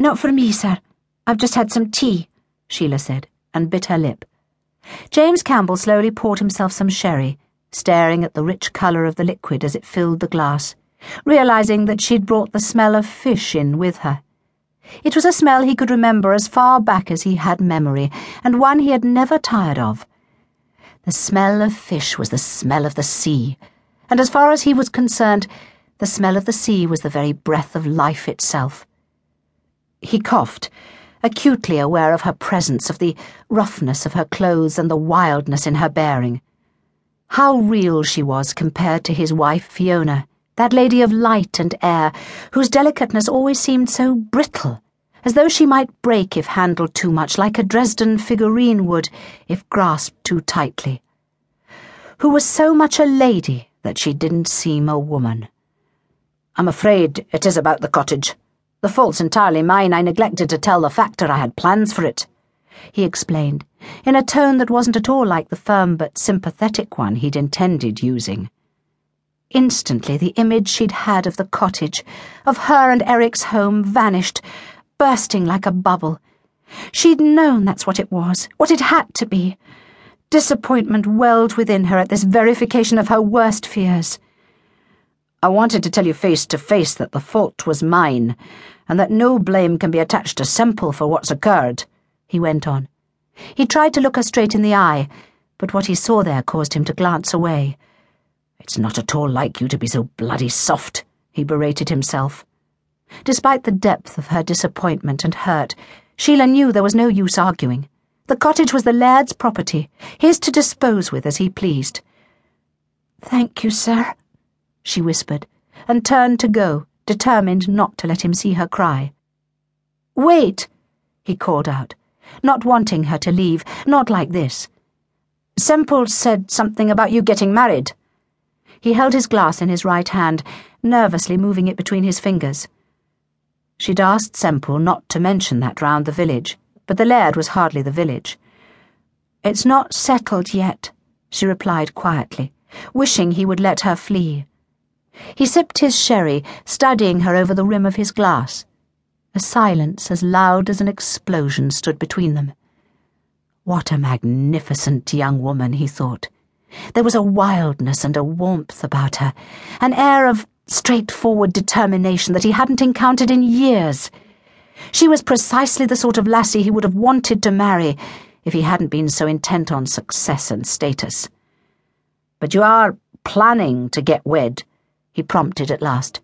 Not for me, sir. I've just had some tea, Sheila said, and bit her lip. James Campbell slowly poured himself some sherry, staring at the rich colour of the liquid as it filled the glass, realizing that she'd brought the smell of fish in with her. It was a smell he could remember as far back as he had memory, and one he had never tired of. The smell of fish was the smell of the sea, and as far as he was concerned, the smell of the sea was the very breath of life itself. He coughed, acutely aware of her presence, of the roughness of her clothes and the wildness in her bearing. How real she was compared to his wife Fiona that lady of light and air, whose delicateness always seemed so brittle, as though she might break if handled too much, like a Dresden figurine would if grasped too tightly. Who was so much a lady that she didn't seem a woman. I'm afraid it is about the cottage. The fault's entirely mine. I neglected to tell the factor I had plans for it, he explained, in a tone that wasn't at all like the firm but sympathetic one he'd intended using. Instantly, the image she'd had of the cottage, of her and Eric's home, vanished, bursting like a bubble. She'd known that's what it was, what it had to be. Disappointment welled within her at this verification of her worst fears. I wanted to tell you face to face that the fault was mine, and that no blame can be attached to Semple for what's occurred, he went on. He tried to look her straight in the eye, but what he saw there caused him to glance away. It's not at all like you to be so bloody soft, he berated himself. Despite the depth of her disappointment and hurt, Sheila knew there was no use arguing. The cottage was the laird's property, his to dispose with as he pleased. Thank you, sir, she whispered, and turned to go, determined not to let him see her cry. Wait, he called out, not wanting her to leave, not like this. Semple said something about you getting married. He held his glass in his right hand, nervously moving it between his fingers. She'd asked Semple not to mention that round the village, but the laird was hardly the village. It's not settled yet, she replied quietly, wishing he would let her flee. He sipped his sherry, studying her over the rim of his glass. A silence as loud as an explosion stood between them. What a magnificent young woman, he thought. There was a wildness and a warmth about her, an air of straightforward determination that he hadn't encountered in years. She was precisely the sort of lassie he would have wanted to marry if he hadn't been so intent on success and status. But you are planning to get wed, he prompted at last.